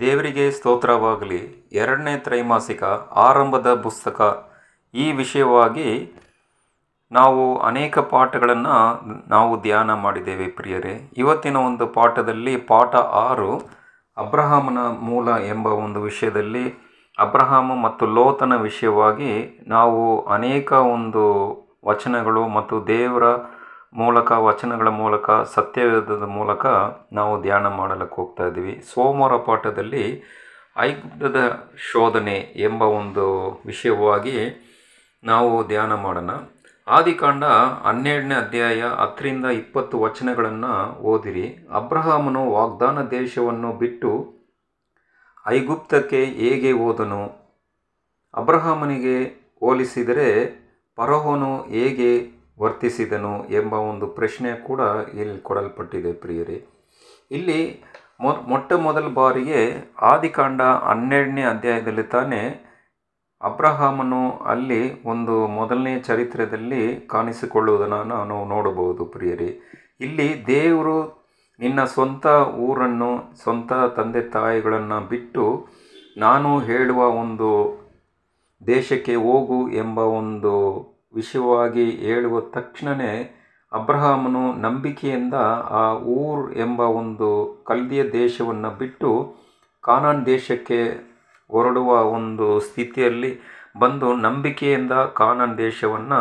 ದೇವರಿಗೆ ಸ್ತೋತ್ರವಾಗಲಿ. ಎರಡನೇ ತ್ರೈಮಾಸಿಕ ಆರಂಭದ ಪುಸ್ತಕ. ಈ ವಿಷಯವಾಗಿ ನಾವು ಅನೇಕ ಪಾಠಗಳನ್ನು ನಾವು ಧ್ಯಾನ ಮಾಡಿದ್ದೇವೆ ಪ್ರಿಯರೇ. ಇವತ್ತಿನ ಒಂದು ಪಾಠದಲ್ಲಿ ಪಾಠ ಆರು, ಅಬ್ರಹಾಮನ ಮೂಲ ಎಂಬ ಒಂದು ವಿಷಯದಲ್ಲಿ ಅಬ್ರಹಾಮ ಮತ್ತು ಲೋತನ ವಿಷಯವಾಗಿ ನಾವು ಅನೇಕ ಒಂದು ವಚನಗಳು ಮತ್ತು ದೇವರ ಮೂಲಕ, ವಚನಗಳ ಮೂಲಕ, ಸತ್ಯವೇದದ ಮೂಲಕ ನಾವು ಧ್ಯಾನ ಮಾಡಲಿಕ್ಕೆ ಹೋಗ್ತಾ ಇದ್ದೀವಿ. ಸೋಮವಾರ ಪಾಠದಲ್ಲಿ ಐಗುಪ್ತದ ಶೋಧನೆ ಎಂಬ ಒಂದು ವಿಷಯವಾಗಿ ನಾವು ಧ್ಯಾನ ಮಾಡೋಣ. ಆದಿಕಾಂಡ ಹನ್ನೆರಡನೇ ಅಧ್ಯಾಯ ಹತ್ತರಿಂದ ಇಪ್ಪತ್ತು ವಚನಗಳನ್ನು ಓದಿರಿ. ಅಬ್ರಹಾಮನು ವಾಗ್ದಾನ ದೇಶವನ್ನು ಬಿಟ್ಟು ಐಗುಪ್ತಕ್ಕೆ ಹೇಗೆ ಓದನು ಅಬ್ರಹಾಮನಿಗೆ ಹೋಲಿಸಿದರೆ ಪರಹೋನು ಹೇಗೆ ವರ್ತಿಸಿದನು ಎಂಬ ಒಂದು ಪ್ರಶ್ನೆ ಕೂಡ ಇಲ್ಲಿ ಕೊಡಲ್ಪಟ್ಟಿದೆ ಪ್ರಿಯರೇ. ಇಲ್ಲಿ ಮೊ ಮೊಟ್ಟ ಮೊದಲ ಬಾರಿಗೆ ಆದಿಕಾಂಡ ಹನ್ನೆರಡನೇ ಅಧ್ಯಾಯದಲ್ಲಿ ತಾನೇ ಅಬ್ರಹಾಮನು ಅಲ್ಲಿ ಒಂದು ಮೊದಲನೇ ಚರಿತ್ರೆಯಲ್ಲಿ ಕಾಣಿಸಿಕೊಳ್ಳುವುದನ್ನು ನಾವು ನೋಡಬಹುದು ಪ್ರಿಯರಿ. ಇಲ್ಲಿ ದೇವರು ನಿನ್ನ ಸ್ವಂತ ಊರನ್ನು, ಸ್ವಂತ ತಂದೆ ತಾಯಿಗಳನ್ನು ಬಿಟ್ಟು ನಾನು ಹೇಳುವ ಒಂದು ದೇಶಕ್ಕೆ ಹೋಗು ಎಂಬ ಒಂದು ವಿಷಯವಾಗಿ ಹೇಳುವ ತಕ್ಷಣವೇ ಅಬ್ರಹಾಮನು ನಂಬಿಕೆಯಿಂದ ಆ ಊರ್ ಎಂಬ ಒಂದು ಕಲ್ದಿಯ ದೇಶವನ್ನು ಬಿಟ್ಟು ಕಾನಾನ್ ದೇಶಕ್ಕೆ ಹೊರಡುವ ಒಂದು ಸ್ಥಿತಿಯಲ್ಲಿ ಬಂದು ನಂಬಿಕೆಯಿಂದ ಕಾನಾನ್ ದೇಶವನ್ನು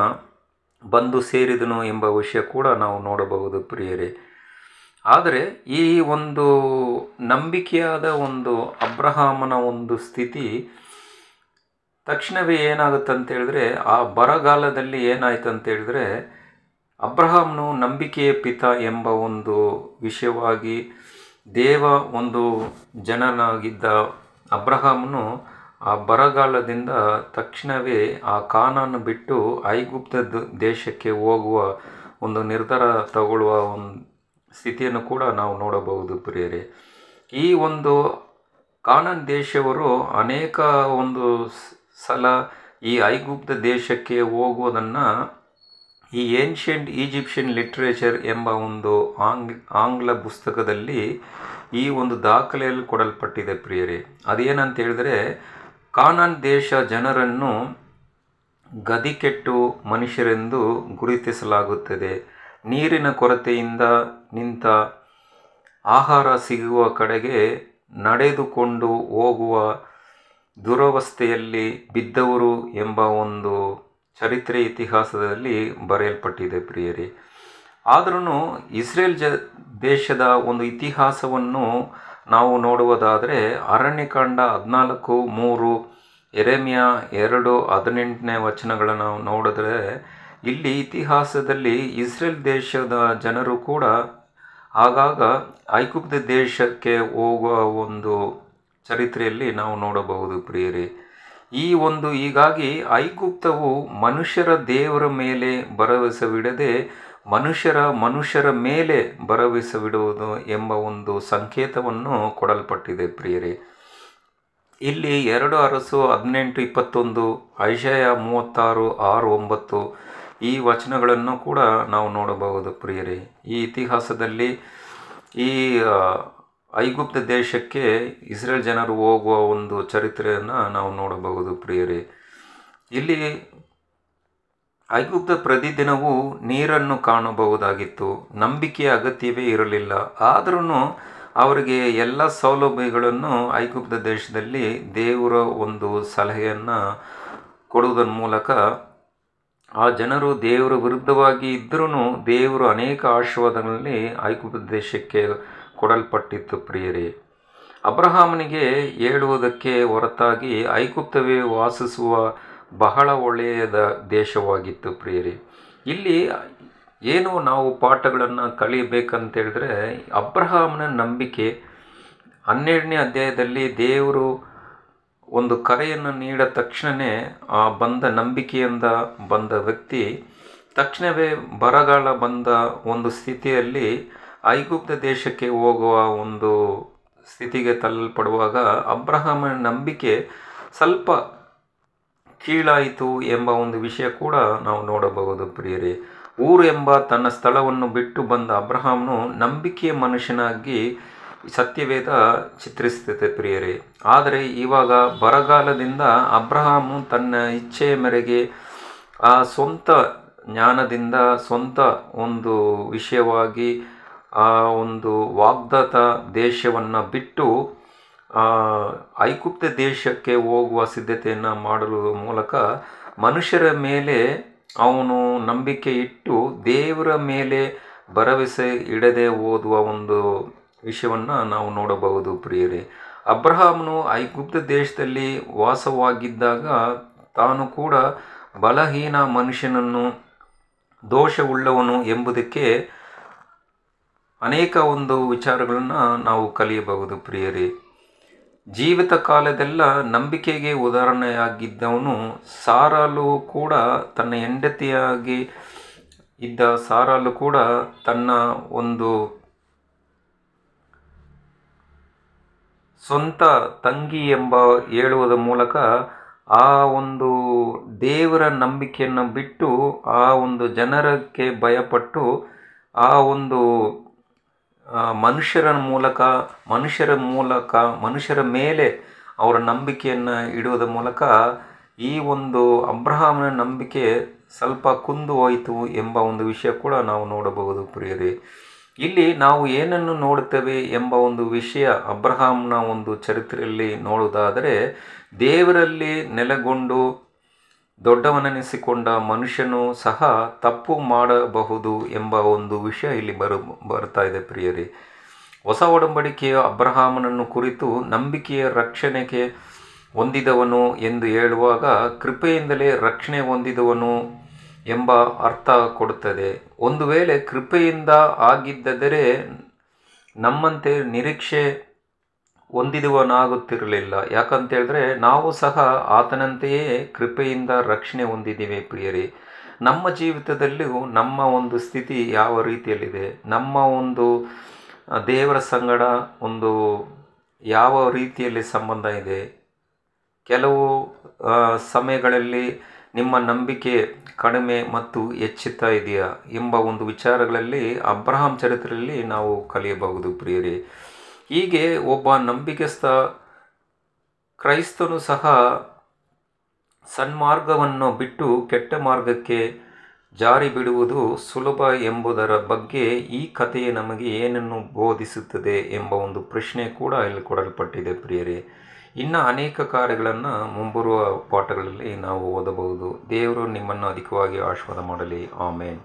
ಬಂದು ಸೇರಿದನು ಎಂಬ ವಿಷಯ ಕೂಡ ನಾವು ನೋಡಬಹುದು ಪ್ರಿಯರೇ. ಆದರೆ ಈ ಒಂದು ನಂಬಿಕೆಯಾದ ಒಂದು ಅಬ್ರಹಾಮನ ಒಂದು ಸ್ಥಿತಿ ತಕ್ಷಣವೇ ಏನಾಗುತ್ತೆ ಅಂತ ಹೇಳಿದ್ರೆ ಆ ಬರಗಾಲದಲ್ಲಿ ಏನಾಯ್ತು ಅಂತ ಹೇಳಿದ್ರೆ ಅಬ್ರಹಾಮ್ನು ನಂಬಿಕೆಯ ಪಿತ ಎಂಬ ಒಂದು ವಿಷಯವಾಗಿ ದೇವ ಒಂದು ಜನನಾಗಿದ್ದ ಅಬ್ರಹಾಮ್ನು ಆ ಬರಗಾಲದಿಂದ ತಕ್ಷಣವೇ ಆ ಕಾನನ್ನು ಬಿಟ್ಟು ಐಗುಪ್ತ ದೇಶಕ್ಕೆ ಹೋಗುವ ಒಂದು ನಿರ್ಧಾರ ತಗೊಳ್ಳುವ ಒಂದು ಸ್ಥಿತಿಯನ್ನು ಕೂಡ ನಾವು ನೋಡಬಹುದು ಪ್ರಿಯರೇ. ಈ ಒಂದು ಕಾನನ್ ದೇಶವರು ಅನೇಕ ಒಂದು ಸಲ ಈ ಐಗುಪ್ತ ದೇಶಕ್ಕೆ ಹೋಗೋದನ್ನು ಈ ಏನ್ಷಿಯಂಟ್ ಈಜಿಪ್ಷಿಯನ್ ಲಿಟ್ರೇಚರ್ ಎಂಬ ಒಂದು ಆಂಗ್, ಆಂಗ್ಲ ಪುಸ್ತಕದಲ್ಲಿ ಈ ಒಂದು ದಾಖಲೆಯಲ್ಲಿ ಕೊಡಲ್ಪಟ್ಟಿದೆ ಪ್ರಿಯರೇ. ಅದೇನಂತ ಹೇಳಿದ್ರೆ, ಕಾನಾನ್ ದೇಶ ಜನರನ್ನು ಗದಿಕೆಟ್ಟು ಮನುಷ್ಯರೆಂದು ಗುರುತಿಸಲಾಗುತ್ತದೆ. ನೀರಿನ ಕೊರತೆಯಿಂದ ನಿಂತ ಆಹಾರ ಸಿಗುವ ಕಡೆಗೆ ನಡೆದುಕೊಂಡು ಹೋಗುವ ದುರವಸ್ಥೆಯಲ್ಲಿ ಬಿದ್ದವರು ಎಂಬ ಒಂದು ಚರಿತ್ರೆ ಇತಿಹಾಸದಲ್ಲಿ ಬರೆಯಲ್ಪಟ್ಟಿದೆ ಪ್ರಿಯರಿ. ಆದ್ರೂ ಇಸ್ರೇಲ್ ಜ, ದೇಶದ ಒಂದು ಇತಿಹಾಸವನ್ನು ನಾವು ನೋಡುವುದಾದರೆ ಅರಣ್ಯಕಾಂಡ ಹದಿನಾಲ್ಕು, ಮೂರು, ಎರೆಮಿಯ ಎರಡು, ಹದಿನೆಂಟನೇ ವಚನಗಳನ್ನು ನಾವು ನೋಡಿದ್ರೆ ಇಲ್ಲಿ ಇತಿಹಾಸದಲ್ಲಿ ಇಸ್ರೇಲ್ ದೇಶದ ಜನರು ಕೂಡ ಆಗಾಗ ಐಕುಪ್ತ ದೇಶಕ್ಕೆ ಹೋಗುವ ಒಂದು ಚರಿತ್ರೆಯಲ್ಲಿ ನಾವು ನೋಡಬಹುದು ಪ್ರಿಯರೇ. ಈ ಒಂದು ಹೀಗಾಗಿ ಐಗುಪ್ತವು ಮನುಷ್ಯರ ದೇವರ ಮೇಲೆ ಭರವಸವಿಡದೆ ಮನುಷ್ಯರ ಮನುಷ್ಯರ ಮೇಲೆ ಭರವಸವಿಡುವುದು ಎಂಬ ಒಂದು ಸಂಕೇತವನ್ನು ಕೊಡಲ್ಪಟ್ಟಿದೆ ಪ್ರಿಯರೇ. ಇಲ್ಲಿ ಎರಡು ಅರಸು ಹದಿನೆಂಟು ಇಪ್ಪತ್ತೊಂದು ಐಶಯ ಮೂವತ್ತಾರು ಆರು ಒಂಬತ್ತು ಈ ವಚನಗಳನ್ನು ಕೂಡ ನಾವು ನೋಡಬಹುದು ಪ್ರಿಯರೇ. ಈ ಇತಿಹಾಸದಲ್ಲಿ ಈ ಐಗುಪ್ತ ದೇಶಕ್ಕೆ ಇಸ್ರೇಲ್ ಜನರು ಹೋಗುವ ಒಂದು ಚರಿತ್ರೆಯನ್ನು ನಾವು ನೋಡಬಹುದು ಪ್ರಿಯರೇ. ಇಲ್ಲಿ ಐಗುಪ್ತ ಪ್ರತಿದಿನವೂ ನೀರನ್ನು ಕಾಣಬಹುದಾಗಿತ್ತು. ನಂಬಿಕೆಯ ಅಗತ್ಯವೇ ಇರಲಿಲ್ಲ. ಆದರೂ ಅವರಿಗೆ ಎಲ್ಲ ಸೌಲಭ್ಯಗಳನ್ನು ಐಗುಪ್ತ ದೇಶದಲ್ಲಿ ದೇವರ ಒಂದು ಸಲಹೆಯನ್ನು ಕೊಡುವುದರ ಮೂಲಕ ಆ ಜನರು ದೇವರ ವಿರುದ್ಧವಾಗಿ ಇದ್ದರೂ ದೇವರು ಅನೇಕ ಆಶೀರ್ವಾದಗಳಲ್ಲಿ ಐಗುಪ್ತ ದೇಶಕ್ಕೆ ಕೊಡಲ್ಪಟ್ಟಿತ್ತು ಪ್ರಿಯರೇ. ಅಬ್ರಹಾಮನಿಗೆ ಹೇಳುವುದಕ್ಕೆ ಹೊರತಾಗಿ ಐಗುಪ್ತವೇ ವಾಸಿಸುವ ಬಹಳ ಒಳ್ಳೆಯದ ದೇಶವಾಗಿತ್ತು ಪ್ರಿಯರೇ. ಇಲ್ಲಿ ಏನು ನಾವು ಪಾಠಗಳನ್ನು ಕಲಿಯಬೇಕಂತ ಹೇಳಿದ್ರೆ ಅಬ್ರಹಾಮನ ನಂಬಿಕೆ ಹನ್ನೆರಡನೇ ಅಧ್ಯಾಯದಲ್ಲಿ ದೇವರು ಒಂದು ಕರೆಯನ್ನು ನೀಡ ತಕ್ಷಣವೇ ಆ ಬಂದ ನಂಬಿಕೆಯಿಂದ ಬಂದ ವ್ಯಕ್ತಿ ತಕ್ಷಣವೇ ಬರಗಾಲ ಬಂದ ಒಂದು ಸ್ಥಿತಿಯಲ್ಲಿ ಐಗುಪ್ತ ದೇಶಕ್ಕೆ ಹೋಗುವ ಒಂದು ಸ್ಥಿತಿಗೆ ತಳ್ಳಲ್ಪಡುವಾಗ ಅಬ್ರಹಾಮನ ನಂಬಿಕೆ ಸ್ವಲ್ಪ ಕೀಳಾಯಿತು ಎಂಬ ಒಂದು ವಿಷಯ ಕೂಡ ನಾವು ನೋಡಬಹುದು ಪ್ರಿಯರೇ. ಊರು ಎಂಬ ತನ್ನ ಸ್ಥಳವನ್ನು ಬಿಟ್ಟು ಬಂದ ಅಬ್ರಹಾಮನು ನಂಬಿಕೆಯ ಮನುಷ್ಯನಾಗಿ ಸತ್ಯವೇದ ಚಿತ್ರಿಸುತ್ತದೆ ಪ್ರಿಯರೇ. ಆದರೆ ಇವಾಗ ಬರಗಾಲದಿಂದ ಅಬ್ರಹಾಮು ತನ್ನ ಇಚ್ಛೆಯ ಮೇರೆಗೆ ಆ ಸ್ವಂತ ಜ್ಞಾನದಿಂದ ಸ್ವಂತ ಒಂದು ವಿಷಯವಾಗಿ ಆ ಒಂದು ವಾಗ್ದಾತ ದೇಶವನ್ನು ಬಿಟ್ಟು ಐಕುಪ್ತ ದೇಶಕ್ಕೆ ಹೋಗುವ ಸಿದ್ಧತೆಯನ್ನು ಮಾಡಲು ಮೂಲಕ ಮನುಷ್ಯರ ಮೇಲೆ ಅವನು ನಂಬಿಕೆ ಇಟ್ಟು ದೇವರ ಮೇಲೆ ಭರವಸೆ ಇಡದೆ ಓದುವ ಒಂದು ವಿಷಯವನ್ನು ನಾವು ನೋಡಬಹುದು ಪ್ರಿಯರೇ. ಅಬ್ರಹಾಮನು ಐಗುಪ್ತ ದೇಶದಲ್ಲಿ ವಾಸವಾಗಿದ್ದಾಗ ತಾನು ಕೂಡ ಬಲಹೀನ ಮನುಷ್ಯನನ್ನು, ದೋಷವುಳ್ಳವನು ಎಂಬುದಕ್ಕೆ ಅನೇಕ ಒಂದು ವಿಚಾರಗಳನ್ನು ನಾವು ಕಲಿಯಬಹುದು ಪ್ರಿಯರೇ. ಜೀವಿತ ಕಾಲದೆಲ್ಲ ನಂಬಿಕೆಗೆ ಉದಾಹರಣೆಯಾಗಿದ್ದವನು ಸಾರಾಲು ಕೂಡ ತನ್ನ ಹೆಂಡತಿಯಾಗಿ ಇದ್ದ ಸಾರಾಲು ಕೂಡ ತನ್ನ ಒಂದು ಸ್ವಂತ ತಂಗಿ ಎಂಬ ಹೇಳುವುದ ಮೂಲಕ ಆ ಒಂದು ದೇವರ ನಂಬಿಕೆಯನ್ನು ಬಿಟ್ಟು ಆ ಒಂದು ಜನರಕ್ಕೆ ಭಯಪಟ್ಟು ಆ ಒಂದು ಮನುಷ್ಯರ ಮೂಲಕ ಮನುಷ್ಯರ ಮೂಲಕ, ಮನುಷ್ಯರ ಮೇಲೆ ಅವರ ನಂಬಿಕೆಯನ್ನು ಇಡುವುದ ಮೂಲಕ ಈ ಒಂದು ಅಬ್ರಹಾಮನ ನಂಬಿಕೆ ಸ್ವಲ್ಪ ಕುಂದು ಹೋಯಿತು ಎಂಬ ಒಂದು ವಿಷಯ ಕೂಡ ನಾವು ನೋಡಬಹುದು ಪ್ರಿಯರೇ. ಇಲ್ಲಿ ನಾವು ಏನನ್ನು ನೋಡುತ್ತೇವೆ ಎಂಬ ಒಂದು ವಿಷಯ ಅಬ್ರಹಾಂನ ಒಂದು ಚರಿತ್ರೆಯಲ್ಲಿ ನೋಡುವುದಾದರೆ, ದೇವರಲ್ಲಿ ನೆಲೆಗೊಂಡು ದೊಡ್ಡವನೆನಿಸಿಕೊಂಡ ಮನುಷ್ಯನು ಸಹ ತಪ್ಪು ಮಾಡಬಹುದು ಎಂಬ ಒಂದು ವಿಷಯ ಇಲ್ಲಿ ಬರು ಬರ್ತಾ ಇದೆ ಪ್ರಿಯರೇ. ಹೊಸ ಒಡಂಬಡಿಕೆಯ ಅಬ್ರಹಾಮನನ್ನು ಕುರಿತು ನಂಬಿಕೆಯ ರಕ್ಷಣೆಗೆ ಹೊಂದಿದವನು ಎಂದು ಹೇಳುವಾಗ, ಕೃಪೆಯಿಂದಲೇ ರಕ್ಷಣೆ ಹೊಂದಿದವನು ಎಂಬ ಅರ್ಥ ಕೊಡುತ್ತದೆ. ಒಂದು ವೇಳೆ ಕೃಪೆಯಿಂದ ಆಗಿದ್ದರೆ ನಮ್ಮಂತೆ ನಿರೀಕ್ಷೆ ಹೊಂದಿದವನಾಗುತ್ತಿರಲಿಲ್ಲ. ಯಾಕಂತ ಹೇಳಿದ್ರೆ ನಾವು ಸಹ ಆತನಂತೆಯೇ ಕೃಪೆಯಿಂದ ರಕ್ಷಣೆ ಹೊಂದಿದ್ದೀವಿ ಪ್ರಿಯರೇ. ನಮ್ಮ ಜೀವಿತದಲ್ಲಿಯೂ ನಮ್ಮ ಒಂದು ಸ್ಥಿತಿ ಯಾವ ರೀತಿಯಲ್ಲಿದೆ? ನಮ್ಮ ಒಂದು ದೇವರ ಸಂಗಡ ಒಂದು ಯಾವ ರೀತಿಯಲ್ಲಿ ಸಂಬಂಧ ಇದೆ? ಕೆಲವು ಸಮಯಗಳಲ್ಲಿ ನಿಮ್ಮ ನಂಬಿಕೆ ಕಡಿಮೆ ಮತ್ತು ಹೆಚ್ಚುತ್ತಾ ಇದೆಯಾ ಎಂಬ ಒಂದು ವಿಚಾರಗಳಲ್ಲಿ ಅಬ್ರಹಾಂ ಚರಿತ್ರೆಯಲ್ಲಿ ನಾವು ಕಲಿಯಬಹುದು ಪ್ರಿಯರೇ. ಹೀಗೆ ಒಬ್ಬ ನಂಬಿಕೆಸ್ಥ ಕ್ರೈಸ್ತನು ಸಹ ಸನ್ಮಾರ್ಗವನ್ನು ಬಿಟ್ಟು ಕೆಟ್ಟ ಮಾರ್ಗಕ್ಕೆ ಜಾರಿ ಬಿಡುವುದು ಸುಲಭ ಎಂಬುದರ ಬಗ್ಗೆ ಈ ಕಥೆಯು ನಮಗೆ ಏನನ್ನು ಬೋಧಿಸುತ್ತದೆ ಎಂಬ ಒಂದು ಪ್ರಶ್ನೆ ಕೂಡ ಇಲ್ಲಿ ಕೊಡಲ್ಪಟ್ಟಿದೆ ಪ್ರಿಯರೇ. ಇನ್ನು ಅನೇಕ ಕಾರ್ಯಗಳನ್ನು ಮುಂಬರುವ ಪಾಠಗಳಲ್ಲಿ ನಾವು ಓದಬಹುದು. ದೇವರು ನಿಮ್ಮನ್ನು ಅಧಿಕವಾಗಿ ಆಶೀರ್ವಾದ ಮಾಡಲಿ. ಆಮೇನ್.